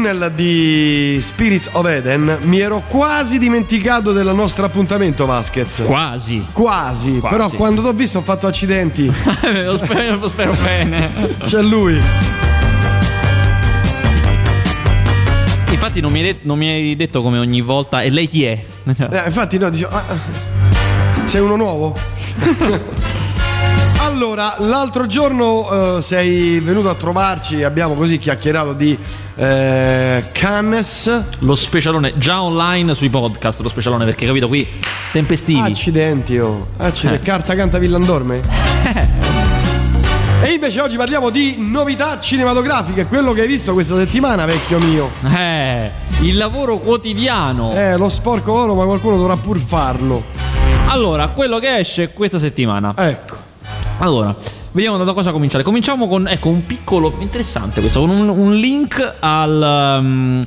tunnel di Spirit of Eden mi ero quasi dimenticato del nostro appuntamento Vasquez. Quasi. Quasi, Quasi. però quando t'ho visto ho fatto accidenti. lo, spero, lo spero bene. C'è lui. Infatti non mi, hai det- non mi hai detto come ogni volta. E lei chi è? Eh, infatti no, dicevo, ah, sei uno nuovo? allora, l'altro giorno eh, sei venuto a trovarci, abbiamo così chiacchierato di eh, Cannes. Lo specialone già online sui podcast. Lo specialone perché capito qui tempestivi. Accidenti, oh. Accidenti. Eh. Carta canta Villandorme? E invece oggi parliamo di novità cinematografiche, quello che hai visto questa settimana, vecchio mio. Eh, il lavoro quotidiano. Eh, lo sporco oro, ma qualcuno dovrà pur farlo. Allora, quello che esce questa settimana. Ecco. Allora, vediamo da cosa cominciare. Cominciamo con ecco un piccolo interessante questo, con un, un link al um,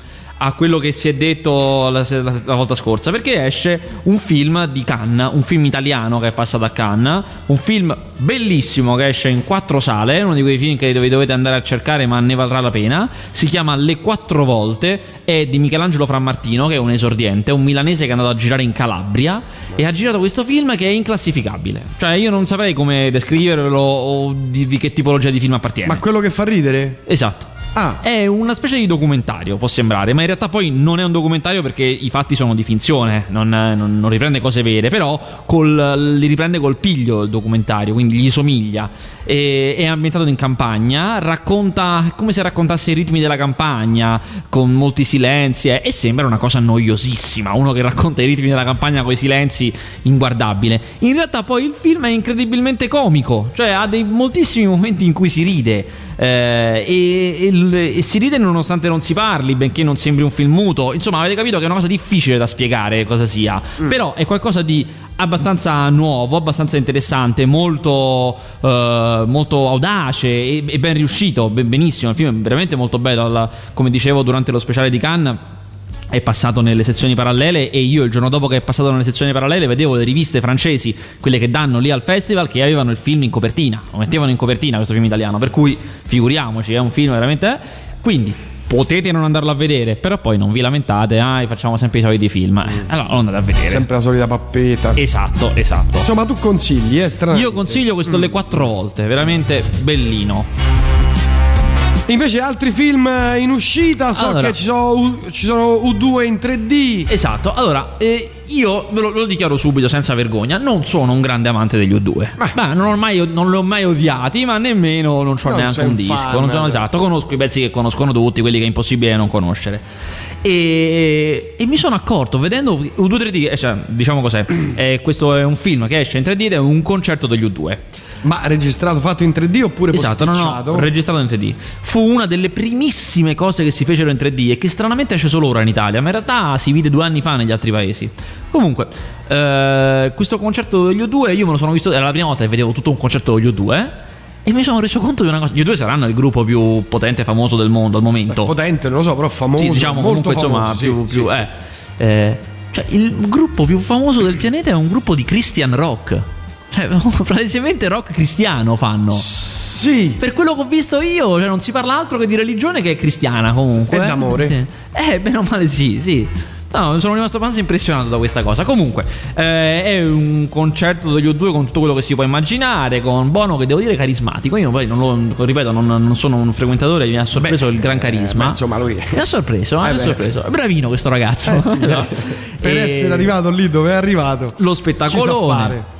a quello che si è detto la, la- la volta scorsa, perché esce un film di Cannes, un film italiano che è passato a Cannes, un film bellissimo che esce in quattro sale, uno di quei film che vi dovete andare a cercare ma ne varrà la pena, si chiama Le quattro volte, è di Michelangelo Frammartino che è un esordiente, un milanese che è andato a girare in Calabria e ha girato questo film che è inclassificabile. Cioè io non saprei come descriverlo o di, di che tipologia di film appartiene. Ma quello che fa ridere? Esatto. Ah, È una specie di documentario, può sembrare, ma in realtà poi non è un documentario perché i fatti sono di finzione, non, non- non riprende cose vere, però col- li riprende col piglio il documentario, quindi gli somiglia. E- è ambientato in campagna, racconta come se raccontasse i ritmi della campagna, con molti silenzi, eh, e sembra una cosa noiosissima, uno che racconta i ritmi della campagna con i silenzi, inguardabile. In realtà poi il film è incredibilmente comico, cioè ha dei moltissimi momenti in cui si ride. Eh, e, e e si ride nonostante non si parli, benché non sembri un film muto. Insomma, avete capito che è una cosa difficile da spiegare cosa sia. Però è qualcosa di abbastanza nuovo, abbastanza interessante, molto, eh, molto audace e, e ben riuscito, ben- benissimo. Il film è veramente molto bello. Alla- come dicevo durante lo speciale di Cannes. È passato nelle sezioni parallele e io il giorno dopo che è passato nelle sezioni parallele vedevo le riviste francesi, quelle che danno lì al festival, che avevano il film in copertina, lo mettevano in copertina questo film italiano, per cui figuriamoci, è un film veramente... Quindi potete non andarlo a vedere, però poi non vi lamentate, ah, facciamo sempre i soliti film. Eh, Allora lo andate a vedere. sempre la solita pappetta. Esatto, esatto. Insomma, tu consigli, eh, strano. Io consiglio questo le quattro volte, veramente bellino. Invece altri film eh, in uscita, so Allora. che ci sono, U- ci sono U2 in 3D. Esatto, allora eh, io ve lo, lo dichiaro subito senza vergogna, non sono un grande amante degli U2. Beh. Beh, non, ho mai, non li ho mai odiati, ma nemmeno non ho Non neanche un disco. fan, non sono esatto, conosco i pezzi che conoscono tutti, quelli che è impossibile non conoscere. E, e mi sono accorto vedendo U2 3D, eh, cioè, diciamo cos'è, eh, questo è un film che esce in 3D ed è un concerto degli U2. Ma registrato, fatto in 3D oppure Esatto, no, no, posticciato? registrato in 3D. Fu una delle primissime cose che si fecero in 3D e che stranamente esce solo ora in Italia, ma in realtà si vide due anni fa negli altri paesi. Comunque, eh, questo concerto degli U2 io me lo sono visto, era la prima volta che vedevo tutto un concerto degli U2 e mi sono reso conto di una cosa. Gli U2 saranno il gruppo più potente e famoso del mondo al momento. Potente, non lo so, però famoso. Sì, diciamo molto comunque insomma famoso, più, sì, più- sì, eh, eh, cioè, il gruppo più famoso del pianeta è un gruppo di Christian rock. Cioè, praticamente rock cristiano fanno. Sì. Per quello che ho visto io, cioè non si parla altro che di religione che è cristiana comunque. E eh. d'amore. Sì. Eh, bene o male sì, sì. No, sono rimasto abbastanza impressionato da questa cosa. Comunque, eh, è un concerto degli U2 con tutto quello che si può immaginare, con Bono che devo dire carismatico. Io poi non lo ripeto, non, non sono un frequentatore, mi ha sorpreso Beh, il gran eh, carisma. beh, insomma, lui- Mi ha sorpreso, eh, Eh mi ha sorpreso. È bravino questo ragazzo. Eh sì, No? per E- essere arrivato lì dove è arrivato. lo spettacolone.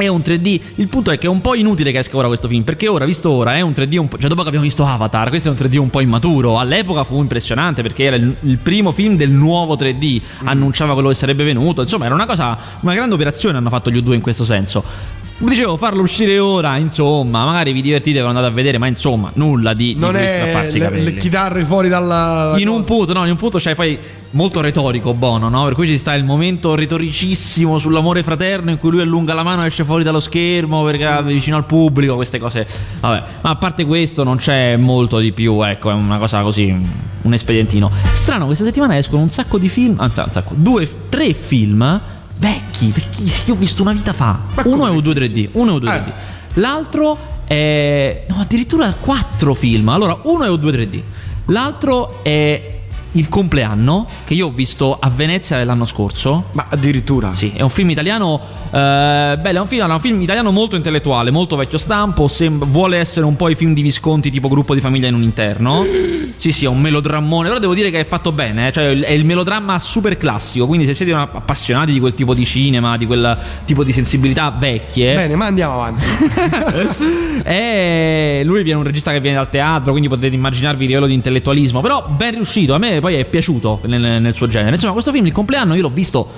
È un 3D. Il punto è che è un po' inutile che esca ora questo film. Perché ora, visto ora, è un 3D un po'. Cioè, dopo che abbiamo visto Avatar, questo è un 3D un po' immaturo. All'epoca fu impressionante perché era il, il primo film del nuovo 3D. Annunciava quello che sarebbe venuto. Insomma, era una cosa. Una grande operazione hanno fatto gli U2 in questo senso. Dicevo, farlo uscire ora, insomma, magari vi divertite ve andate a vedere, ma insomma, nulla di, di Non cui è le, le chitarre fuori dalla. In un punto, no, in un punto c'è poi molto retorico Bono, no? Per cui ci sta il momento retoricissimo sull'amore fraterno in cui lui allunga la mano e esce fuori dallo schermo perché è vicino al pubblico, queste cose. Vabbè, ma a parte questo non c'è molto di più, ecco, è una cosa così, un espedientino. Strano, questa settimana escono un sacco di film, anzi, un sacco, due, tre film vecchi, vecchissimi, che ho visto una vita fa. Ma Uno è come U2 3D, vecchissimi? uno è U2 3D. Eh. L'altro è. No, addirittura quattro film. Allora, uno è U2 3D. L'altro è Il compleanno, che io ho visto a Venezia l'anno scorso. Ma addirittura. Sì, è un film italiano. Eh, bello, è un film, è un film italiano molto intellettuale, molto vecchio stampo. sem- vuole essere un po' i film di Visconti, tipo gruppo di famiglia in un interno. Sì, sì, è un melodrammone. Però devo dire che è fatto bene. eh, Cioè, è il melodramma super classico. Quindi, se siete appassionati di quel tipo di cinema, di quel tipo di sensibilità vecchie. Bene, ma andiamo avanti. e lui viene un regista che viene dal teatro, quindi potete immaginarvi il livello di intellettualismo. Però ben riuscito, a me poi è piaciuto nel, nel suo genere. Insomma, questo film, il compleanno, io l'ho visto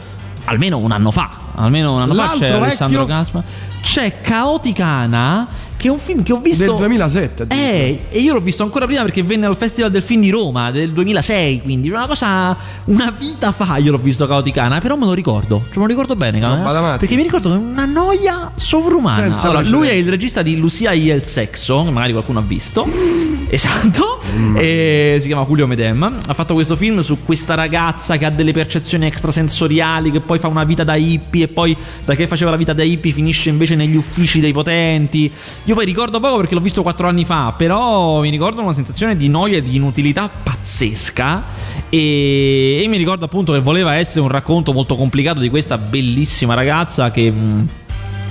almeno un anno fa. Almeno un anno fa c'è L'altro Alessandro? Gasman. C'è Caoticana, che è un film che ho visto. Del 2007. addirittura. Eh, e io l'ho visto ancora prima perché venne al Festival del Film di Roma del 2006, quindi una cosa. Una vita fa io l'ho visto Caoticana, però me lo ricordo, cioè me lo ricordo bene, eh, perché mi ricordo che è una noia sovrumana. Senza Allora, lui è il regista di Lucia y el sexo, che magari qualcuno ha visto. Esatto. Mm. E si chiama Julio Medem. Ha fatto questo film su questa ragazza che ha delle percezioni extrasensoriali, che poi fa una vita da hippie e poi da che faceva la vita da hippie finisce invece negli uffici dei potenti. Io poi ricordo poco perché l'ho visto quattro anni fa, però mi ricordo una sensazione di noia e di inutilità pazzesca. E, e mi ricordo appunto che voleva essere un racconto molto complicato di questa bellissima ragazza che. mh,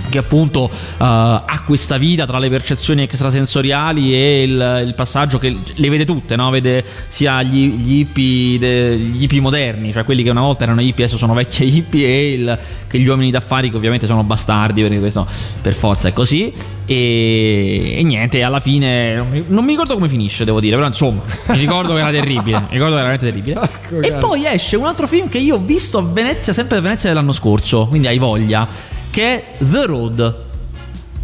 che appunto eh, ha questa vita tra le percezioni extrasensoriali e il, il passaggio che le vede tutte, no? vede sia gli, gli, hippie de- gli hippie moderni, cioè quelli che una volta erano hippie adesso sono vecchi hippie e il- che gli uomini d'affari che ovviamente sono bastardi perché questo per forza è così e, e niente, alla fine non mi, non mi ricordo come finisce devo dire, però insomma mi ricordo che era terribile, mi ricordo che era veramente terribile. Ecco, e poi esce un altro film che io ho visto a Venezia, sempre a Venezia dell'anno scorso, quindi hai voglia, che è The Road.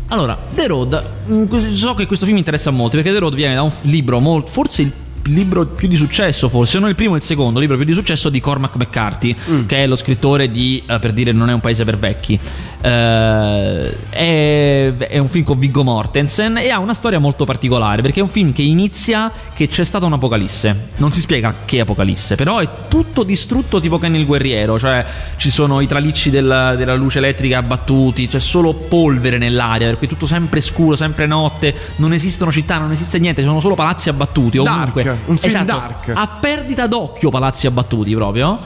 Allora, The Road, mm, so che questo film interessa molto perché The Road viene da un libro, molto, forse il libro più di successo, forse non il primo, il secondo libro più di successo di Cormac McCarthy, Mm. che è lo scrittore di, eh, per dire, Non è un paese per vecchi. Eh, è, è un film con Viggo Mortensen e ha una storia molto particolare perché è un film che inizia che c'è stata un'apocalisse. Non si spiega che apocalisse, però è tutto distrutto tipo Ken il guerriero, cioè ci sono i tralicci della, della luce elettrica abbattuti, c'è solo polvere nell'aria, per cui è tutto sempre scuro, sempre notte, non esistono città, non esiste niente, ci sono solo palazzi abbattuti Dark, ovunque. Un film Esatto, dark. A perdita d'occhio palazzi abbattuti proprio.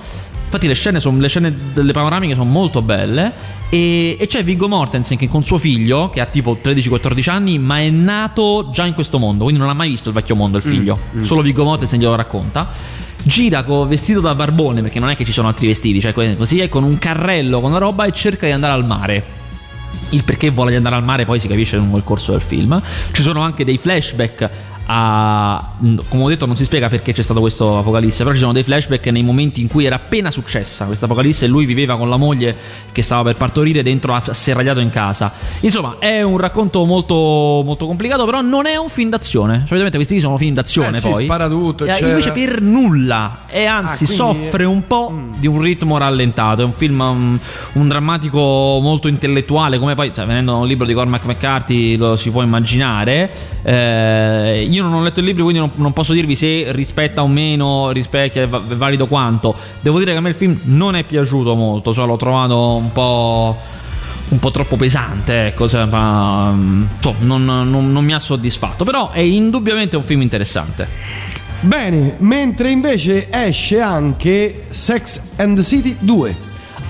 Infatti le scene, son, le scene delle panoramiche sono molto belle e, e c'è Viggo Mortensen che con suo figlio, che ha tipo 13-14 anni, ma è nato già in questo mondo, quindi non ha mai visto il vecchio mondo il figlio, mm. solo Viggo Mortensen glielo racconta. Gira co- vestito da barbone, perché non è che ci sono altri vestiti, cioè così è con un carrello, con la roba e cerca di andare al mare. Il perché vuole andare al mare poi si capisce lungo il corso del film. Ci sono anche dei flashback a- come ho detto non si spiega perché c'è stato questo apocalisse, però ci sono dei flashback nei momenti in cui era appena successa questa apocalisse e lui viveva con la moglie che stava per partorire dentro asserragliato in casa. Insomma, è un racconto molto, molto complicato, però non è un film d'azione. Solitamente questi sono film d'azione Eh poi. spara tutto, E eccetera. invece per nulla e anzi Ah, quindi- soffre un po' Mm. di un ritmo rallentato. È un film, um, un drammatico molto intellettuale, come poi, cioè, venendo da un libro di Cormac McCarthy, lo si può immaginare. Eh, io non ho letto il libro, quindi non, non posso dirvi se rispetta o meno, rispecchia, è va- è valido quanto. Devo dire che a me il film non è piaciuto molto, cioè l'ho trovato un po'. Un po' troppo pesante, ecco, cioè, ma, insomma, non, non- non mi ha soddisfatto. Però è indubbiamente un film interessante. Bene, mentre invece esce anche Sex and the City 2.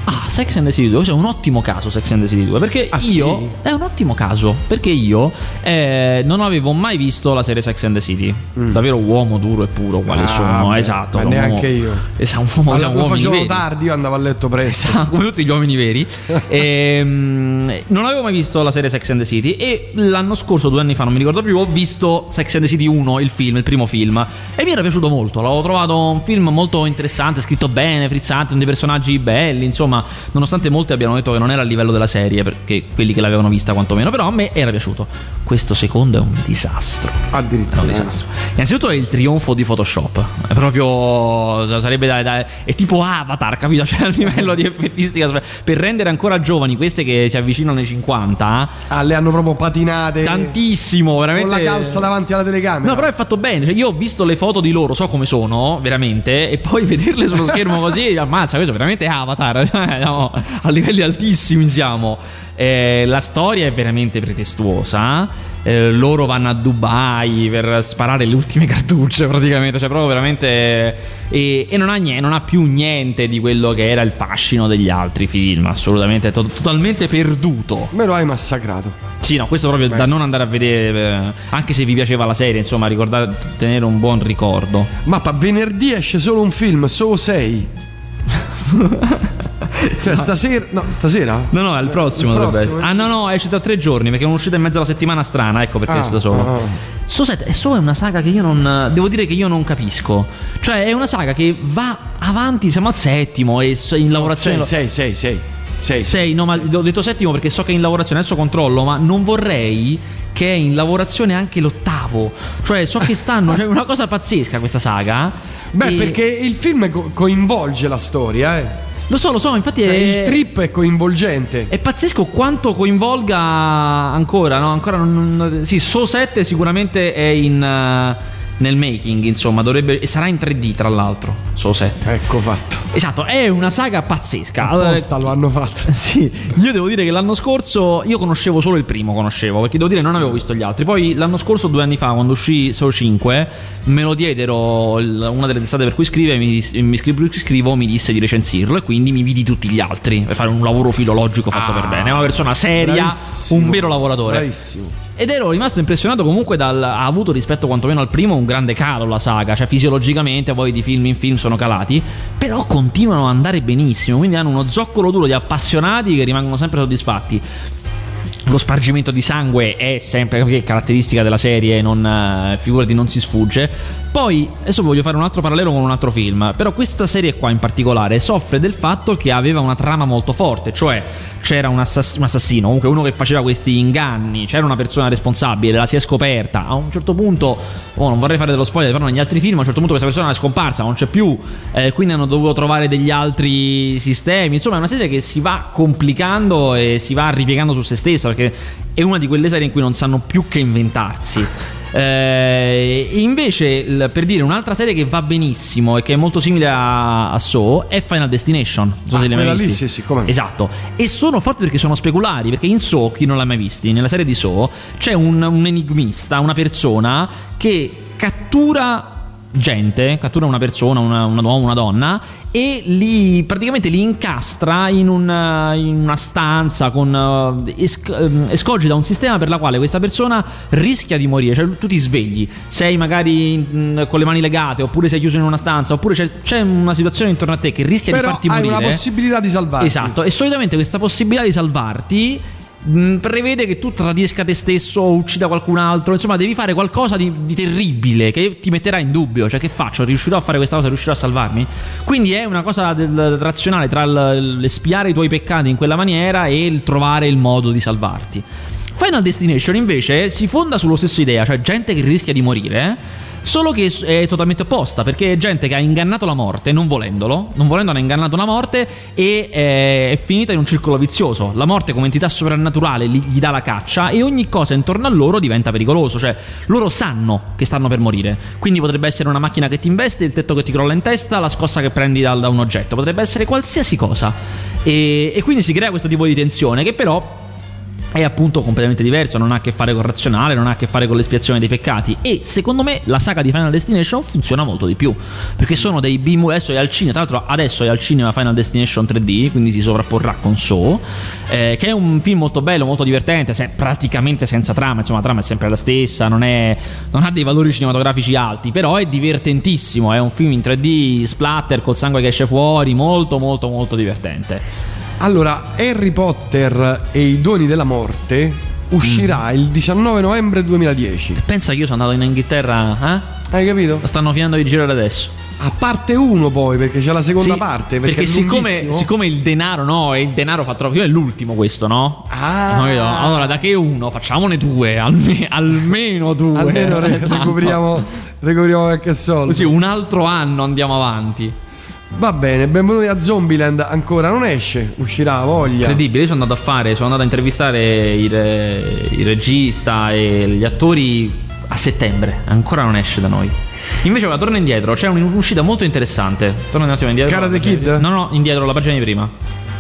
Ah, Sex and the City 2, questo è un ottimo caso Sex and the City 2, perché Ah, io sì? è un ottimo caso, perché io eh, non avevo mai visto la serie Sex and the City. Mm. Davvero uomo duro e puro quali Ah, sono, beh, esatto, ma uomo- neanche io. Esatto, un uomo, Allora, facevo veri. tardi, io andavo a letto presto. Esatto, come tutti gli uomini veri. Ehm, non avevo mai visto la serie Sex and the City e l'anno scorso, due anni fa, non mi ricordo più, ho visto Sex and the City 1, il film, il primo film, e mi era piaciuto molto. L'avevo trovato un film molto interessante, scritto bene, frizzante, con dei personaggi belli, insomma, nonostante molti abbiano detto che non era a livello della serie, perché quelli che l'avevano vista quantomeno, però a me era piaciuto. Questo secondo è un disastro. È Addirittura. un disastro. Innanzitutto è il trionfo di Photoshop. È proprio. Sarebbe da, da- È tipo Avatar, capito? Cioè, a livello di effettistica. Per rendere ancora giovani queste che si avvicinano ai 50. Ah, le hanno proprio patinate. Tantissimo, veramente. Con la calza davanti alla telecamera. No, però è fatto bene. Cioè, io ho visto le foto di loro, so come sono, veramente. E poi vederle sullo schermo così, ammazza, questo veramente è Avatar. Eh, no, a livelli altissimi siamo. Eh, la storia è veramente pretestuosa. Eh, loro vanno a Dubai per sparare le ultime cartucce, praticamente. Cioè, proprio veramente. E, e non, ha niente, non ha più niente di quello che era il fascino degli altri film. Assolutamente, to- totalmente perduto. Me lo hai massacrato. Sì, no, questo proprio Beh. da non andare a vedere. eh, Anche se vi piaceva la serie, insomma, ricordate, tenere un buon ricordo. Mappa, venerdì esce solo un film, solo 6. Cioè, stasera. No, stasera? No, no, è il prossimo Il dovrebbe prossimo, essere. eh? Ah, no, no, esce da tre giorni perché è un'uscita in mezzo alla settimana strana. Ecco perché Ah, è stato solo. ah, ah. So set- è solo una saga che io non. Devo dire che io non capisco. Cioè, è una saga che va avanti, siamo al settimo e in lavorazione. 6, 6, 6, 6. Sei, no, ma ho detto settimo perché so che è in lavorazione, adesso controllo, ma non vorrei che è in lavorazione anche l'ottavo. Cioè, so che stanno. Cioè, è una cosa pazzesca questa saga. Beh, E- perché il film co- coinvolge la storia, eh. Lo so, lo so, infatti è. Il trip è coinvolgente. È pazzesco quanto coinvolga ancora, no? Ancora non, sì, So 7 sicuramente è in eh, nel making, insomma, dovrebbe e sarà in 3D tra l'altro, So 7. Ecco fatto. Esatto, è una saga pazzesca. Allora, Apposta lo hanno fatto. sì, io devo dire che l'anno scorso io conoscevo solo il primo, conoscevo, perché devo dire non avevo visto gli altri. Poi l'anno scorso, due anni fa, quando uscì So 5, me lo diedero il- una delle testate per cui scrive, mi, mi scrivo, scrivo, mi disse di recensirlo e quindi mi vidi tutti gli altri per fare un lavoro filologico fatto Ah, per bene. È una persona seria, bravissimo, un vero lavoratore. Bravissimo. Ed ero rimasto impressionato comunque dal. Ha avuto rispetto quantomeno al primo un grande calo la saga. Cioè, fisiologicamente poi di film in film sono calati. Però continuano ad andare benissimo. Quindi hanno uno zoccolo duro di appassionati che rimangono sempre soddisfatti. Lo spargimento di sangue è sempre caratteristica della serie, non, figurati, non si sfugge. Poi, adesso voglio fare un altro parallelo con un altro film. Però questa serie qua in particolare soffre del fatto che aveva una trama molto forte, cioè c'era un, assass- un assassino, comunque uno che faceva questi inganni, c'era una persona responsabile, la si è scoperta. A un certo punto, oh, non vorrei fare dello spoiler, però negli altri film a un certo punto questa persona è scomparsa, non c'è più, eh, quindi hanno dovuto trovare degli altri sistemi. Insomma, è una serie che si va complicando e si va ripiegando su se stessa, perché è una di quelle serie in cui non sanno più che inventarsi. Eh, invece, il- per dire un'altra serie che va benissimo e che è molto simile a, a Saw è Final Destination. Non so Ah, se li hai mai lì, visti. sì, sì, come. Esatto. E sono forti perché sono speculari. Perché in Saw, chi non l'ha mai visti, nella serie di Saw c'è un, un enigmista, una persona che cattura gente, cattura una persona, una, una uomo, una donna e li praticamente li incastra in una, in una stanza con eh, esc- ehm, escogita un sistema per la quale questa persona rischia di morire, cioè tu ti svegli, sei magari mm, con le mani legate oppure sei chiuso in una stanza oppure c'è, c'è una situazione intorno a te che rischia Però di farti hai morire. una possibilità di salvarti. Esatto, e solitamente questa possibilità di salvarti mh, prevede che tu tradisca te stesso o uccida qualcun altro, insomma devi fare qualcosa di, di terribile che ti metterà in dubbio, cioè che faccio? Riuscirò a fare questa cosa? Riuscirò a salvarmi? Quindi è una cosa del, razionale tra l'espiare i tuoi peccati in quella maniera e il trovare il modo di salvarti. Final Destination invece si fonda sullo stesso idea, cioè gente che rischia di morire. Solo che è totalmente opposta, perché è gente che ha ingannato la morte, non volendolo, non volendo hanno ingannato la morte e eh, è finita in un circolo vizioso. La morte come entità soprannaturale gli, gli dà la caccia e ogni cosa intorno a loro diventa pericoloso, cioè loro sanno che stanno per morire. Quindi potrebbe essere una macchina che ti investe, il tetto che ti crolla in testa, la scossa che prendi dal- da un oggetto, potrebbe essere qualsiasi cosa. E, e quindi si crea questo tipo di tensione che però è appunto completamente diverso, non ha a che fare con il razionale, non ha a che fare con l'espiazione dei peccati e secondo me la saga di Final Destination funziona molto di più, perché sono dei B adesso è al cinema, tra l'altro adesso è al cinema Final Destination 3D, quindi si sovrapporrà con So, eh, che è un film molto bello, molto divertente, se- praticamente senza trama, insomma la trama è sempre la stessa, non, è- non ha dei valori cinematografici alti, però è divertentissimo, è un film in 3D splatter col sangue che esce fuori, molto molto molto divertente. Allora, Harry Potter e i doni della morte uscirà Mm. il 19 novembre 2010. Pensa che io sono andato in Inghilterra, eh? Hai capito? La stanno finendo di girare adesso. A parte uno poi, perché c'è la seconda Sì, parte. Perché, Perché, siccome, siccome il denaro, no, e il denaro fa troppo. Io è l'ultimo questo, no? Ah. No, io- allora, da che uno? Facciamone due, alme- almeno due. Almeno re- recuperiamo, recuperiamo qualche soldo. Così un altro anno andiamo avanti. Va bene, benvenuti a Zombieland. Ancora non esce, uscirà a voglia. Incredibile, io sono andato a fare, sono andato a intervistare il, eh, il regista e gli attori a settembre. Ancora non esce da noi. Invece ora torna indietro, c'è un'uscita molto interessante. Torna un attimo indietro. La pagina Kid? No, no, indietro la pagina di prima.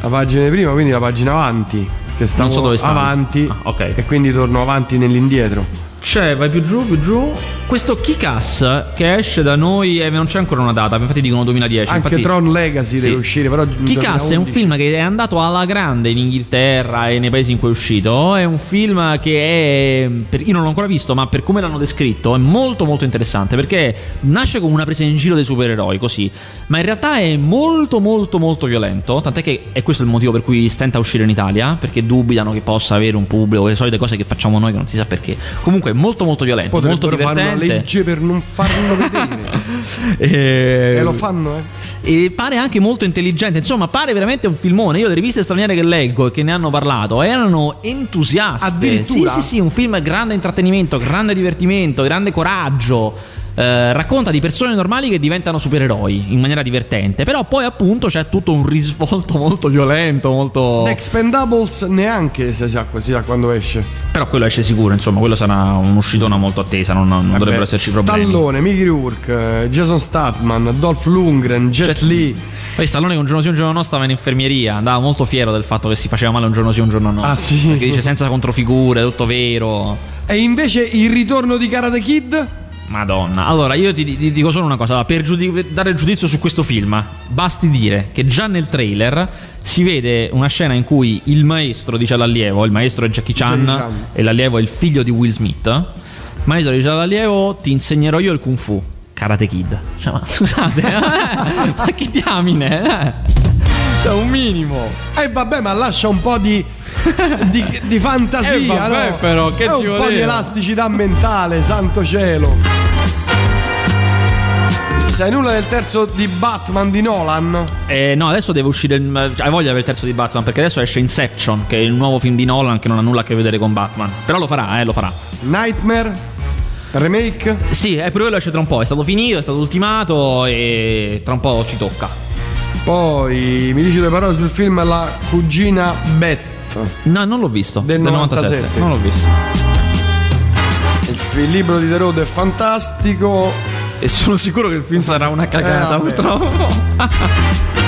la pagina di prima, quindi la pagina avanti. Che Non so avanti Ah, ok. e quindi torno avanti nell'indietro. C'è, vai più giù, più giù. Questo Kikas che esce da noi e non c'è ancora una data, infatti dicono 2010. Anche infatti, Tron Legacy sì. deve uscire, però Kikas è un 2011. film che è andato alla grande in Inghilterra e nei paesi in cui è uscito. È un film che è. per- io non l'ho ancora visto, ma per come l'hanno descritto è molto molto interessante perché nasce come una presa in giro dei supereroi, così. Ma in realtà è molto molto molto violento. Tant'è che è questo il motivo per cui stenta a uscire in Italia. Perché dubitano che possa avere un pubblico, le solite cose che facciamo noi che non si sa perché. Comunque è molto molto violento, molto Potrebbero fare una divertente. legge per non farlo vedere. e... e lo fanno, eh. E pare anche molto intelligente, insomma, pare veramente un filmone. Io le riviste straniere che leggo e che ne hanno parlato erano entusiaste. Addirittura? Sì, sì, sì, un film grande intrattenimento, grande divertimento, grande coraggio. Eh, racconta di persone normali che diventano supereroi in maniera divertente. Però poi, appunto, c'è tutto un risvolto molto violento, molto. The Expendables neanche si sa, si sa quando esce. Però quello esce sicuro, insomma, quello sarà un'uscitona molto attesa, non, non dovrebbero Vabbè, esserci problemi. Stallone, Mickey Rourke, eh, Jason Statham, Dolph Lundgren, Jet, Jet Li. Poi Stallone che un giorno sì un giorno no stava in infermieria, andava molto fiero del fatto che si faceva male un giorno sì un giorno no. Ah, sì? Perché dice senza controfigure, tutto vero. E invece il ritorno di Karate Kid? Madonna. Allora, io ti, ti dico solo una cosa, per giudi- per dare il giudizio su questo film, basti dire che già nel trailer si vede una scena in cui il maestro dice all'allievo, il maestro è Jackie Chan, Jackie Chan. e l'allievo è il figlio di Will Smith. Il maestro dice all'allievo ti insegnerò io il kung fu. Karate Kid. Cioè, ma scusate, eh? ma che diamine? Eh? Cioè, un minimo. E vabbè, ma lascia un po' di, di, di fantasia, Eh, vabbè, no? però, che È ci un po' voleva? di elasticità mentale, santo cielo. Sai nulla del terzo di Batman di Nolan? Eh, no, adesso deve uscire. il- Hai voglia il terzo di Batman? Perché adesso esce Inception, che è il nuovo film di Nolan che non ha nulla a che vedere con Batman. Però lo farà, eh, lo farà. Nightmare? Remake? Sì, è pure quello esce tra un po'. È stato finito, è stato ultimato e tra un po' ci tocca. Poi mi dici due parole sul film La cugina Beth. No, non l'ho visto. Del 97. Non l'ho visto. Il, il libro di The Road è fantastico. E sono sicuro che il film sarà una cagata, Eh, purtroppo.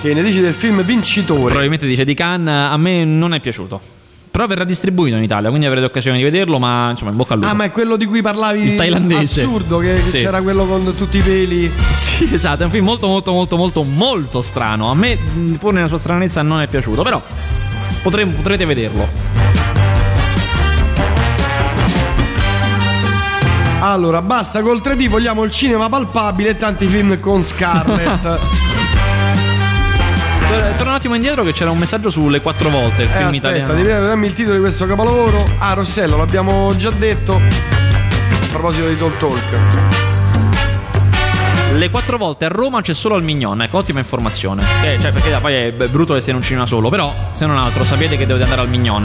Che ne dici del film vincitore? Probabilmente dice di Cannes, a me non è piaciuto. Però verrà distribuito in Italia, quindi avrete occasione di vederlo, ma insomma, in bocca al lupo. Ah, ma è quello di cui parlavi Il thailandese. Assurdo che, che Sì. c'era quello con tutti i peli. Sì, esatto, è un film molto molto molto molto molto strano. A me, pur nella sua stranezza, non è piaciuto, però potremo- potrete vederlo. Allora, basta col 3D, vogliamo il cinema palpabile e tanti film con Scarlett. Tor- Torno un attimo indietro che c'era un messaggio sulle quattro volte il eh, film aspetta, italiano. devi dammi il titolo di questo capolavoro. Ah, Rossello, l'abbiamo già detto. A proposito di Talk Talk. Le quattro volte a Roma c'è solo al Mignon, ecco, ottima informazione. Eh, cioè, perché poi è brutto che stia in un cinema solo, però, se non altro, sapete che dovete andare al Mignon.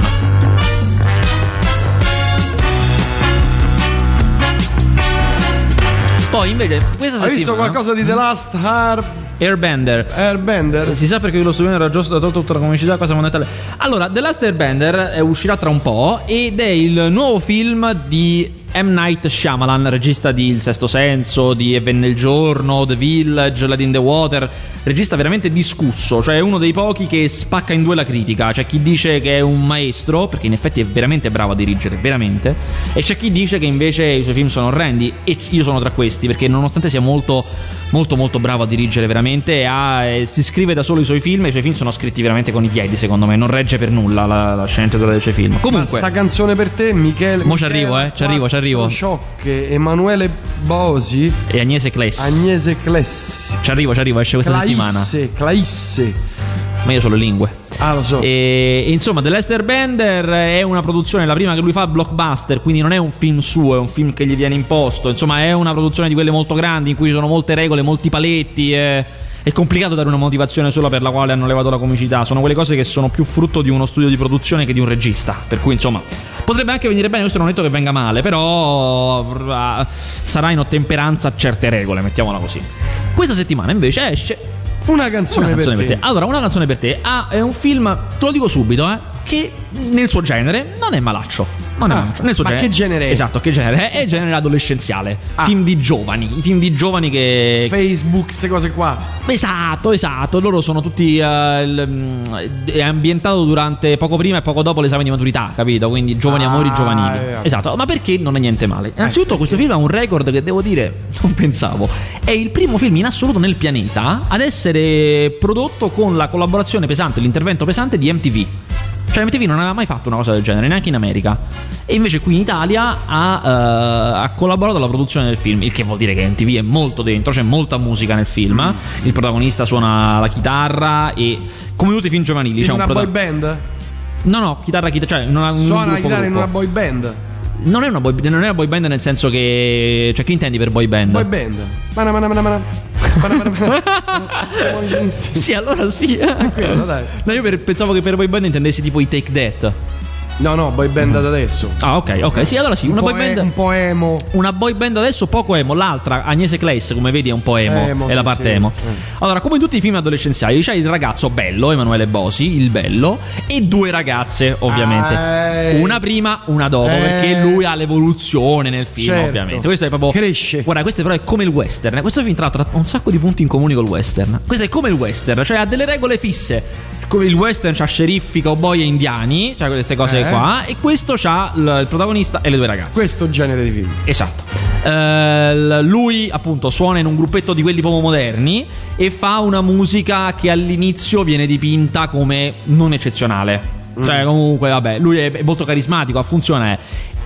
Poi invece questa Hai visto settimana qualcosa di The Last Air, Airbender. Airbender? Si sa perché lo studio era giusto da tolto tutta la comicità, cosa fondamentale. Allora, The Last Airbender eh, uscirà tra un po' ed è il nuovo film di M. Night Shyamalan, regista di Il Sesto Senso, di E Venne il Giorno, The Village, Lady in the Water. Regista veramente discusso, cioè è uno dei pochi che spacca in due la critica. C'è chi dice che è un maestro, perché in effetti è veramente bravo a dirigere, veramente. E c'è chi dice che invece i suoi film sono orrendi. E io sono tra questi, perché nonostante sia molto, molto, molto bravo a dirigere veramente, ha- eh, si scrive da solo i suoi film. E i suoi film sono scritti veramente con i piedi, secondo me. Non regge per nulla la, la sceneggiatura dei suoi film. Comunque. Ma sta canzone per te, Michele. Mo ci arrivo, eh, ci arrivo, ci arrivo. Sciocche, Emanuele Bosi, E Agnese Kless. Agnese Clessi. Ci arrivo, ci arrivo, esce questa settimana. Claisse, Claisse. Ma io so le lingue. Ah, lo so. E, e insomma, The Lester Bender è una produzione, la prima che lui fa blockbuster, quindi non è un film suo, è un film che gli viene imposto. Insomma, è una produzione di quelle molto grandi in cui ci sono molte regole, molti paletti. È, è complicato dare una motivazione sola per la quale hanno levato la comicità. Sono quelle cose che sono più frutto di uno studio di produzione che di un regista. Per cui, insomma, potrebbe anche venire bene. Questo non ho detto che venga male, però eh, sarà in ottemperanza a certe regole, mettiamola così. Questa settimana invece esce Una canzone, una canzone per, te. Allora, una canzone per te. Ah, è un film, te lo dico subito, eh, che nel suo genere non è malaccio. Non è Ah, malaccio. Nel suo ma genere, che genere è? Esatto, che genere è? È genere adolescenziale. Ah. Film di giovani. Film di giovani che. Facebook, queste cose qua. Esatto, esatto. Loro sono tutti. eh, il- mm, è ambientato durante poco prima e poco dopo l'esame di maturità, capito? Quindi giovani Ah, amori giovanili. eh. Esatto, ma perché non è niente male? Innanzitutto, questo film ha un record che devo dire, non pensavo. È il primo film in assoluto nel pianeta ad essere prodotto con la collaborazione pesante, l'intervento pesante di MTV. Cioè MTV non aveva mai fatto una cosa del genere, neanche in America. E invece qui in Italia ha, eh, ha collaborato alla produzione del film, il che vuol dire che MTV è molto dentro, c'è molta musica nel film. Mm. Il protagonista suona la chitarra e come tutti i film giovanili c'è In un una boy band? No, no, chitarra, chitarra, cioè in una, in un Suona la gruppo, chitarra in gruppo. una boy band? Non è una boy, non è una boy band nel senso che cioè che intendi per boy band? Boy band. Mana, mana, mana, mana. Sì, allora sì. quello, dai. No, io per- pensavo che per boy band intendessi tipo i Take That. No, no, boy band da adesso. Ah, ok, ok. Sì, allora sì, Un una boy e- band un po' emo. Una boy band adesso poco emo, l'altra Agnese Clays, come vedi, è un po' emo, Emo, è la sì, parte sì, emo. sì. Allora, come in tutti i film adolescenziali, c'è il ragazzo bello, Emanuele Bosi, il bello, e due ragazze, ovviamente. Eh. Una prima, una dopo, Eh. perché lui ha l'evoluzione nel film, Certo. ovviamente. Questo è proprio Cresce. Guarda, questo però è come il western. Questo film tra l'altro ha un sacco di punti in comune col western. Questo è come il western, cioè ha delle regole fisse. Come il western c'ha sceriffi, cowboy e indiani, cioè queste cose Eh. Qua, e questo c'ha l- il protagonista e le due ragazze. Questo genere di film. Esatto. Eh, l- lui appunto suona in un gruppetto di quelli proprio moderni e fa una musica che all'inizio viene dipinta come non eccezionale. Cioè, Mm. comunque, vabbè, lui è è molto carismatico, funziona.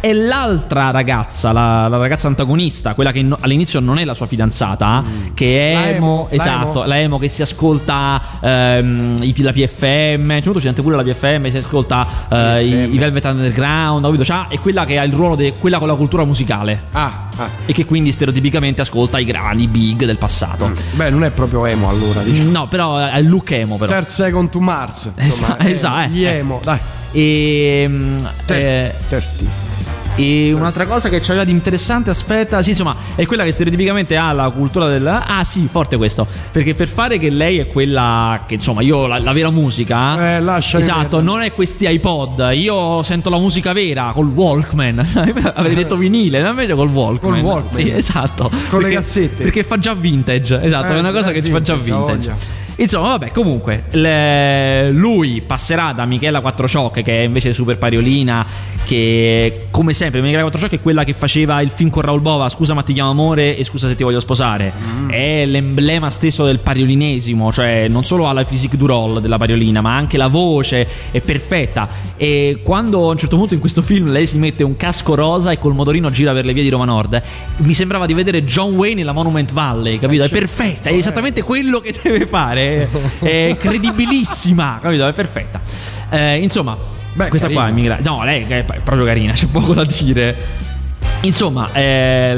Eh. E l'altra ragazza, la, la ragazza antagonista, quella che no- all'inizio non è la sua fidanzata, che è Mm. La emo, emo, la esatto, emo. la emo che si ascolta ehm, i- la PFM, c'è c'è pure la PFM, si ascolta eh, i, PFM. i Velvet Underground, capito? C'ha- è quella che ha il ruolo di quella con la cultura musicale Ah, ah. e che quindi stereotipicamente ascolta i grandi big del passato. Beh, non è proprio emo allora, diciamo. No, però è il look emo però. Third Second to Mars. Insomma, Esa- esatto, eh, Gli eh. emo, dai. E, mm, eh, Terti. E un'altra cosa che c'aveva di interessante, aspetta, sì, insomma, è quella che stereotipicamente ha la cultura del. Ah, sì, forte questo. Perché per fare che lei è quella che, insomma, io la, la vera musica. Eh, lasciami Esatto, perdere. non è questi iPod. Io sento la musica vera col Walkman. Avrei detto vinile, no? invece col Walkman. Col Walkman. Sì, esatto. Con le Perché- cassette. Perché fa già vintage. Esatto, Eh, è una cosa eh, che ci fa già vintage, vintage. Insomma, vabbè, comunque, le- lui passerà da Michela Quattrociocche, che è invece super pariolina, che come sempre, Michela Quattrociocche è quella che faceva il film con Raul Bova, Scusa ma ti chiamo amore e Scusa se ti voglio sposare. Mm. È l'emblema stesso del pariolinesimo, cioè non solo ha la physique du role della pariolina, ma anche la voce è perfetta. E quando a un certo punto in questo film lei si mette un casco rosa e col motorino gira per le vie di Roma Nord, mi sembrava di vedere John Wayne nella Monument Valley, capito? È certo. perfetta, è esattamente quello che deve fare, è, è credibilissima, capito? È perfetta. Eh, insomma, Beh, questa qua è carina. migra- No, lei è proprio carina, c'è poco da dire. Insomma, è,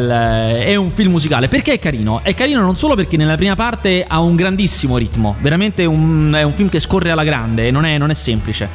è un film musicale. Perché è carino? È carino non solo perché nella prima parte ha un grandissimo ritmo, veramente un- è un film che scorre alla grande, non è, non è semplice.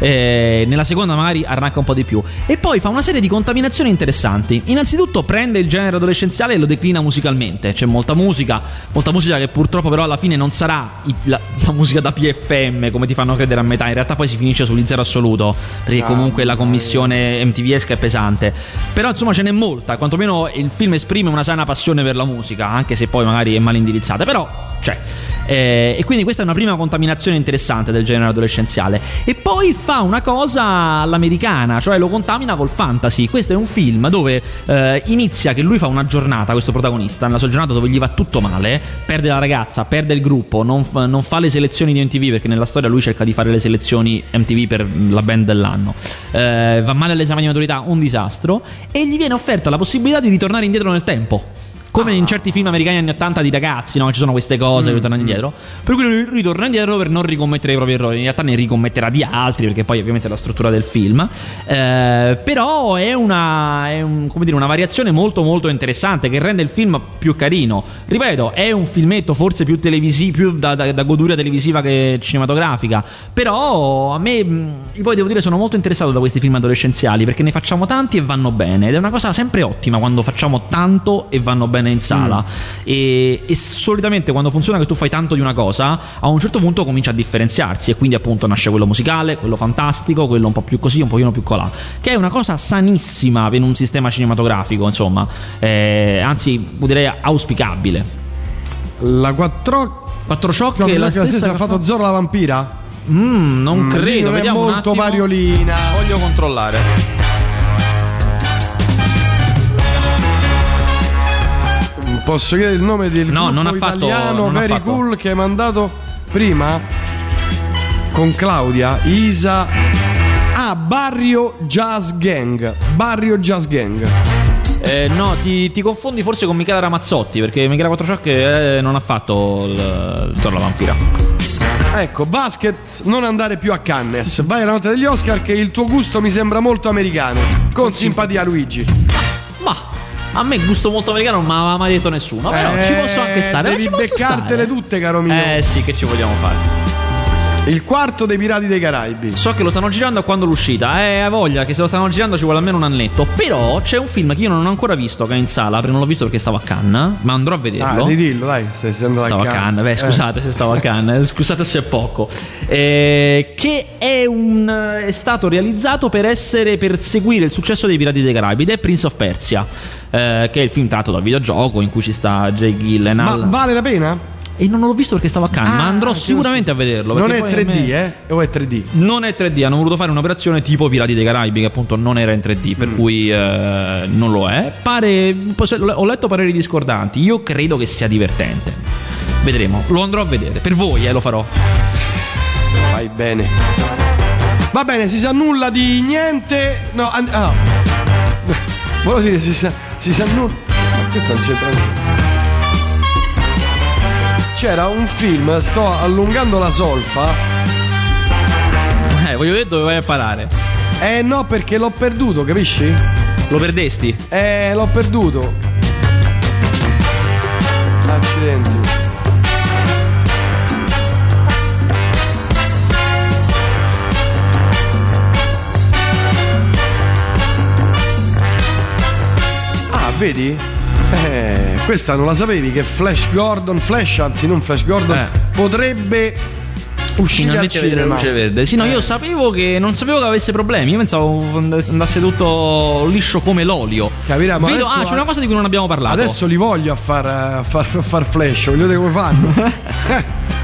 Eh, nella seconda magari arranca un po' di più. E poi fa una serie di contaminazioni interessanti. Innanzitutto prende il genere adolescenziale e lo declina musicalmente. C'è molta musica, molta musica che purtroppo però alla fine non sarà la, la musica da PFM come ti fanno credere a metà. In realtà poi si finisce sugli zero assoluto, perché comunque la commissione MTV-esca è pesante. Però insomma ce n'è molta, quantomeno il film esprime una sana passione per la musica, anche se poi magari è mal indirizzata, però c'è. Eh, e quindi questa è una prima contaminazione interessante del genere adolescenziale. E poi fa una cosa all'americana, cioè lo contamina col fantasy. Questo è un film dove eh, inizia che lui fa una giornata, questo protagonista, nella sua giornata dove gli va tutto male, perde la ragazza, perde il gruppo, non, fa- non fa le selezioni di MTV perché nella storia lui cerca di fare le selezioni MTV per la band dell'anno. Eh, va male all'esame di maturità, un disastro, e gli viene offerta la possibilità di ritornare indietro nel tempo. Come in certi film americani anni 80 di ragazzi, no? Ci sono queste cose che Mm, ritornano mm. indietro. Per cui lui ritorna indietro per non ricommettere i propri errori. In realtà ne ricommetterà di altri, perché poi ovviamente è la struttura del film. Eh, però è, una, è un- come dire, una variazione molto molto interessante che rende il film più carino. Ripeto, è un filmetto forse più televisivo, più da, da- da goduria televisiva che cinematografica. Però a me, mh, io poi devo dire, sono molto interessato da questi film adolescenziali perché ne facciamo tanti e vanno bene. Ed è una cosa sempre ottima quando facciamo tanto e vanno bene bene in sala. E, e solitamente quando funziona che tu fai tanto di una cosa, a un certo punto comincia a differenziarsi e quindi appunto nasce quello musicale, quello fantastico, quello un po' più così, un pochino più colà, che è una cosa sanissima in un sistema cinematografico, insomma, eh, anzi direi auspicabile. La 4 Quattro shock No, è quella la che la stessa ha fatto fa- Zorro la vampira? Mm, non Mm, credo, vediamo un molto attimo. variolina. Voglio controllare. Posso chiedere il nome del No, non ha fatto- italiano non Very fatto. Cool che hai mandato prima con Claudia, Isa. Ah, Barrio Jazz Gang. Barrio Jazz Gang. Eh, no, ti, ti confondi forse con Michela Ramazzotti, perché Michela Quattrociocc eh, non ha fatto il Zorro la vampira. Ecco, basket, non andare più a Cannes. Vai alla notte degli Oscar che il tuo gusto mi sembra molto americano. Con simpatia Luigi. Ma a me gusto molto americano non me l'aveva mai detto nessuno, però ci posso anche stare. eh, Devi ci beccartele tutte, caro mio. Eh sì, che ci vogliamo fare? Il quarto dei Pirati dei Caraibi. So che lo stanno girando a quando l'uscita, eh, ha voglia che se lo stanno girando ci vuole almeno un annetto. Però c'è un film che io non ho ancora visto, che è in sala, perché non l'ho visto perché stavo a Cannes, ma andrò a vederlo. Ah, di dillo, dai, se sei andato Stavo a Cannes, beh, Eh. scusate se stavo a Cannes, scusate se è poco. Eh, che è, un, è stato realizzato per essere per seguire il successo dei Pirati dei Caraibi ed è Prince of Persia, eh, che è il film tratto dal videogioco in cui ci sta Jay Gyllenhaal. Ma vale la pena? E non l'ho visto perché stavo a Cannes, ma Ah, andrò sicuramente a lo- vederlo. Non è poi a 3D, me- eh? O è 3D? Non è 3D, hanno voluto fare un'operazione tipo Pirati dei Caraibi, che appunto non era in 3D, per Mm. cui eh, non lo è. Pare, ho letto pareri discordanti, io credo che sia divertente. Vedremo, lo andrò a vedere. Per voi, eh, lo farò. Fai bene. Va bene, si sa nulla di niente. No, and- ah. Volevo dire, si sa, si sa nulla. Ma che sta c'entrando? C'era un film, sto allungando la solfa. Eh, voglio vedere dove vai a parare. Eh no, perché l'ho perduto, capisci? Lo perdesti? Eh, l'ho perduto. Accidenti. Ah, vedi? Eh, questa non la sapevi che Flash Gordon, Flash anzi non Flash Gordon, Eh. potrebbe uscire al cinema. luce verde. Sì, no, io Eh. sapevo che. Non sapevo che avesse problemi. Io pensavo andasse tutto liscio come l'olio. Capirà, ma Vedo, ah, c'è una cosa di cui non abbiamo parlato. Adesso li voglio a far, a far, a far flash, voglio vedere come fanno.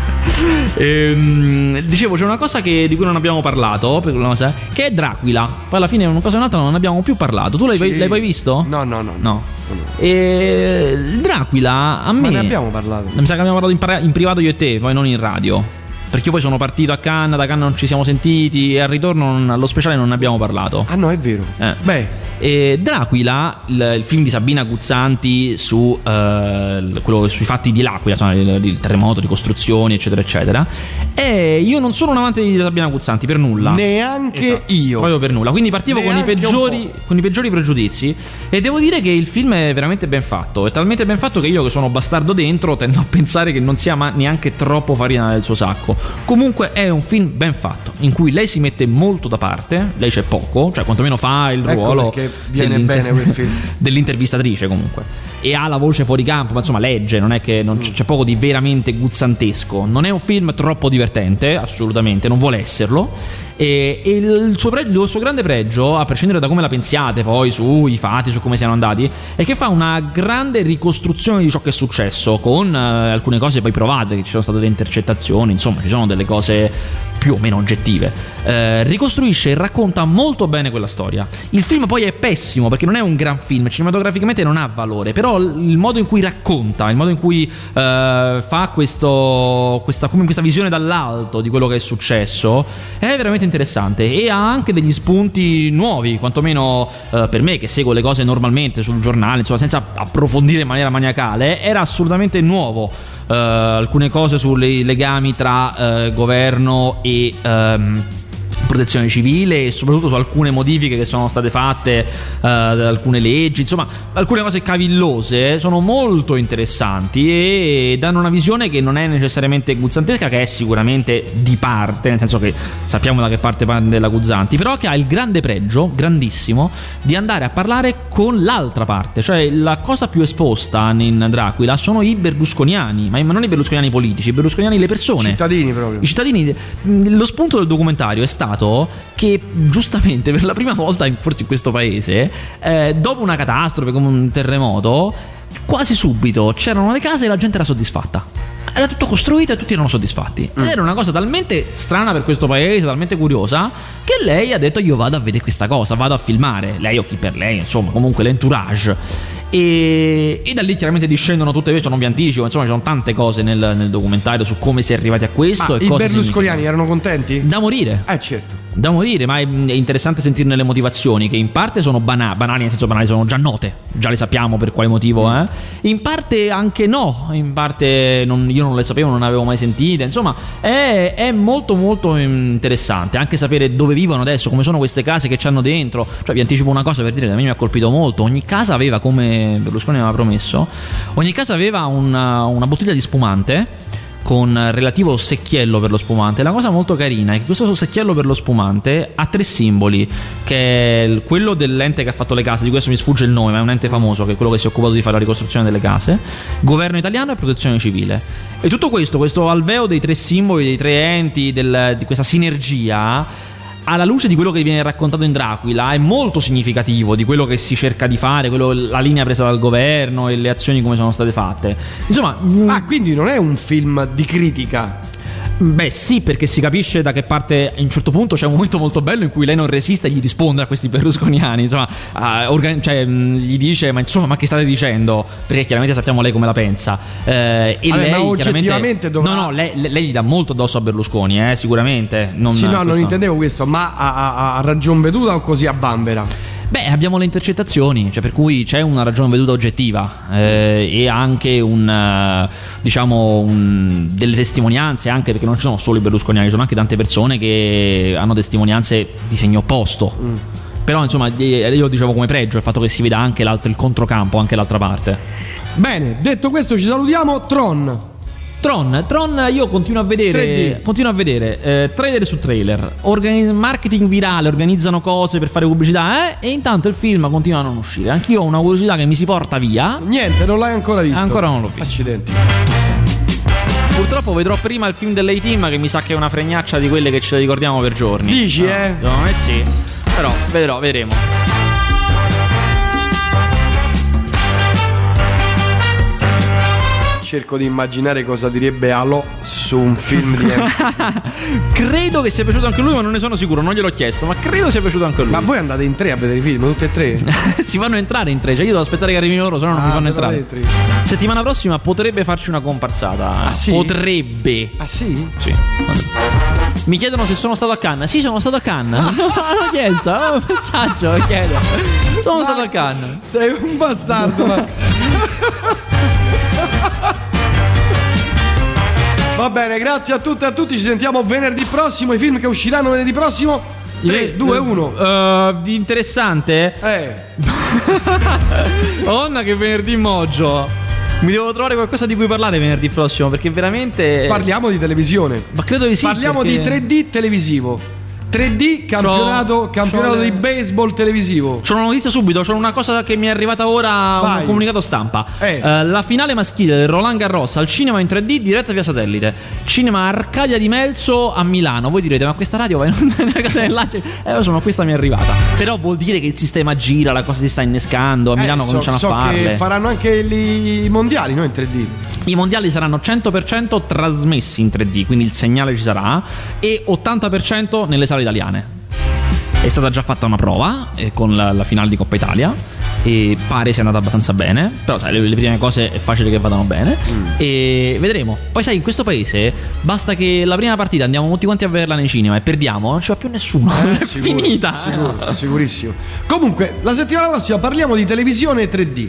Ehm, dicevo, c'è una cosa che- di cui non abbiamo parlato, cosa, che è Dracula. Poi alla fine una cosa o un'altra non abbiamo più parlato. Tu l'hai, Sì. l'hai mai visto? No, no, no. No. no. E Dracula a me. Ma ne abbiamo parlato. Mi sa che abbiamo parlato in, in privato io e te, poi non in radio. Perché poi sono partito a Cannes, da Cannes non ci siamo sentiti e al ritorno non- allo speciale non ne abbiamo parlato. Ah no, è vero. Eh. Beh, E Dracula, il, il film di Sabina Guzzanti su, eh, quello- sui fatti di L'Aquila, insomma, il, il terremoto, ricostruzioni, eccetera, eccetera. E io non sono un amante di Sabina Guzzanti per nulla. neanche Esatto, io. Proprio per nulla. Quindi partivo con i, peggiori, con i peggiori pregiudizi. E devo dire che il film è veramente ben fatto. È talmente ben fatto che io, che sono bastardo dentro, tendo a pensare che non sia ma- neanche troppo farina del suo sacco. Comunque è un film ben fatto, in cui lei si mette molto da parte. Lei c'è poco, cioè quantomeno fa il Ecco ruolo. viene dell'inter- bene quel film. dell'intervistatrice comunque. E ha la voce fuori campo, ma insomma legge, non è che non c- c'è poco di veramente guzzantesco. Non è un film troppo divertente, assolutamente, non vuole esserlo. E, e il, suo pre- il suo grande pregio, a prescindere da come la pensiate poi sui fatti, su come siano andati, è che fa una grande ricostruzione di ciò che è successo, con eh, alcune cose poi provate, che ci sono state delle intercettazioni, insomma, ci sono delle cose più o meno oggettive. Eh, ricostruisce e racconta molto bene quella storia. Il film poi è pessimo perché non è un gran film, cinematograficamente non ha valore, però il modo in cui racconta, il modo in cui eh, fa questo, questa, questa visione dall'alto di quello che è successo è veramente interessante e ha anche degli spunti nuovi, quantomeno eh, per me che seguo le cose normalmente sul giornale, insomma senza approfondire in maniera maniacale, era assolutamente nuovo. Eh, alcune cose sui legami tra eh, governo e ehm, protezione civile e soprattutto su alcune modifiche che sono state fatte da alcune leggi, insomma alcune cose cavillose sono molto interessanti e danno una visione che non è necessariamente guzzantesca, che è sicuramente di parte, nel senso che sappiamo da che parte prende la Guzzanti, però che ha il grande pregio, grandissimo, di andare a parlare con l'altra parte, cioè la cosa più esposta in Dracula sono i berlusconiani, ma non i berlusconiani politici, i berlusconiani le persone. Cittadini proprio. I cittadini, lo spunto del documentario è stato che giustamente per la prima volta, forse in questo paese, eh, dopo una catastrofe come un terremoto, quasi subito c'erano le case e la gente era soddisfatta. Era tutto costruito e tutti erano soddisfatti. Mm. Ed era una cosa talmente strana per questo paese, talmente curiosa, che lei ha detto io vado a vedere questa cosa, vado a filmare. Lei o chi per lei, insomma, comunque l'entourage. E, e, da lì chiaramente discendono tutte le non vi anticipo, insomma ci sono tante cose nel, nel, documentario su come si è arrivati a questo. Ma e i berlusconiani erano contenti? Da morire. Eh certo. Da morire, ma è, è interessante sentirne le motivazioni che in parte sono bana- banali, nel senso banali sono già note, già le sappiamo per quale motivo, eh? In parte anche no, in parte non, io non le sapevo, non le avevo mai sentite, insomma è, è, molto molto interessante anche sapere dove vivono adesso, come sono queste case che c'hanno dentro, cioè vi anticipo una cosa per dire, a me mi ha colpito molto, ogni casa aveva come Berlusconi aveva promesso, ogni casa aveva una, una bottiglia di spumante con relativo secchiello per lo spumante. La cosa molto carina è che questo secchiello per lo spumante ha tre simboli, che è quello dell'ente che ha fatto le case, di questo mi sfugge il nome, ma è un ente famoso che è quello che si è occupato di fare la ricostruzione delle case, governo italiano e protezione civile. E tutto questo, questo alveo dei tre simboli, dei tre enti, del, di questa sinergia alla luce di quello che viene raccontato in Dracula, è molto significativo di quello che si cerca di fare, quello, la linea presa dal governo e le azioni come sono state fatte. Insomma. Ah, quindi non è un film di critica. Beh, sì, perché si capisce da che parte. A un certo punto c'è un momento molto bello in cui lei non resiste e gli risponde a questi berlusconiani. Insomma, uh, organ- cioè, mh, gli dice: Ma insomma, ma che state dicendo? Perché chiaramente sappiamo lei come la pensa. Eh, e Vabbè, lei, ma oggettivamente dovrà... No, no, lei, lei, gli dà molto addosso a Berlusconi, eh, sicuramente. Non, sì, no, questo... non intendevo questo, ma a, a, a ragion veduta o così a bambera? Beh, abbiamo le intercettazioni, cioè per cui c'è una ragione veduta oggettiva eh, e anche un, uh, diciamo un, delle testimonianze, anche perché non ci sono solo i berlusconiani, ci sono anche tante persone che hanno testimonianze di segno opposto. Mm. Però insomma io dicevo come pregio il fatto che si veda anche il controcampo, anche l'altra parte. Bene, detto questo ci salutiamo, Tron. Tron, Tron io continuo a vedere, 3D. continuo a vedere eh, trailer su trailer, organi- marketing virale, organizzano cose per fare pubblicità eh, e intanto il film continua a non uscire. Anch'io ho una curiosità che mi si porta via. Niente, non l'hai ancora visto. Ancora non l'ho visto. Accidenti. Purtroppo vedrò prima il film dell'A-Team che mi sa che è una fregnaccia di quelle che ce le ricordiamo per giorni. Dici, no, eh? Secondo me sì. Però vedrò, vedremo. Cerco di immaginare cosa direbbe Alò su un film di Credo che sia piaciuto anche lui, ma non ne sono sicuro, non gliel'ho chiesto, ma credo sia piaciuto anche lui. Ma voi andate in tre a vedere i film, tutti e tre? si fanno entrare in tre, cioè io devo aspettare che arrivino loro, se no non ah, mi fanno entrare. Settimana prossima potrebbe farci una comparsata. Ah, sì? Potrebbe. Ah sì? Sì. Mi chiedono se sono stato a Cannes. Sì, sono stato a Cannes. L'ho chiesto, un messaggio, chiedo. Sono Max, stato a Cannes. Sei un bastardo, Max. Bene, grazie a tutte e a tutti. Ci sentiamo venerdì prossimo. I film che usciranno venerdì prossimo. 3, 2, 1. Uh, interessante? Eh. Onna che venerdì moggio. Mi devo trovare qualcosa di cui parlare venerdì prossimo perché veramente. Parliamo di televisione. Ma credo di sì. Parliamo perché... di 3D televisivo. 3D campionato, c'ho, campionato c'ho di le... baseball televisivo. C'ho una notizia subito, c'è una cosa che mi è arrivata ora, Vai. un comunicato stampa. Eh. Uh, la finale maschile del Roland Garros al cinema in 3D diretta via satellite. Cinema Arcadia di Melzo a Milano. Voi direte, ma questa radio va in una casa del Lazio? Eh, lo so, ma questa mi è arrivata. Però vuol dire che il sistema gira, la cosa si sta innescando. A Milano eh, so, cominciano so a farle. che faranno anche i mondiali, no? In 3D. I mondiali saranno 100% trasmessi in 3D, quindi il segnale ci sarà, e 80% nelle sale italiane. È stata già fatta una prova eh, con la, la, finale di Coppa Italia e pare sia andata abbastanza bene, però sai, le, le prime cose è facile che vadano bene mm. e vedremo. Poi sai, in questo paese basta che la prima partita andiamo tutti quanti a vederla nei cinema e perdiamo, non ci va più nessuno, eh, è sicuro, finita. Sicuro, sicurissimo. Comunque, la settimana prossima parliamo di televisione 3D.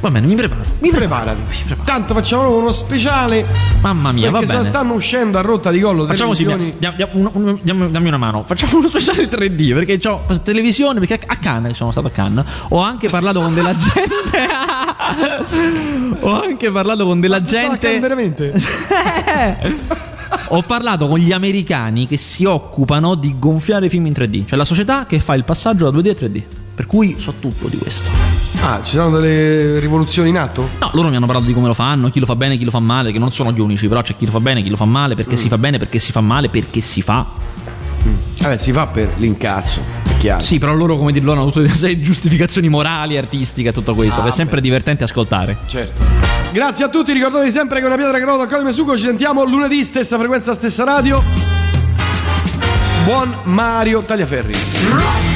Va bene, mi preparo. Mi preparati. Tanto facciamo uno speciale. Mamma mia, va bene. stanno uscendo a rotta di collo Facciamo così, diam- diam- un- diam- dammi una mano. Facciamo uno speciale 3D perché ho televisione. Perché a Cannes, sono stato a Cannes, ho anche parlato con della gente. ho anche parlato con della gente. veramente? Ho parlato con gli americani che si occupano di gonfiare i film in 3D. Cioè la società che fa il passaggio da 2D a 3D. Per cui so tutto di questo. Ah, ci sono delle rivoluzioni in atto? No, loro mi hanno parlato di come lo fanno, chi lo fa bene, chi lo fa male, che non sono gli unici, però c'è chi lo fa bene, chi lo fa male, perché Mm. si fa bene, perché si fa male, perché si fa. Vabbè, si fa per l'incasso, è chiaro. Sì, però loro, come dirlo, hanno tutte le giustificazioni morali, artistiche e tutto questo. Ah, è sempre divertente ascoltare. Certo. Grazie a tutti, ricordatevi sempre che una pietra che rotola accoglie Mesugo, ci sentiamo lunedì, stessa frequenza, stessa radio. Buon Mario Tagliaferri.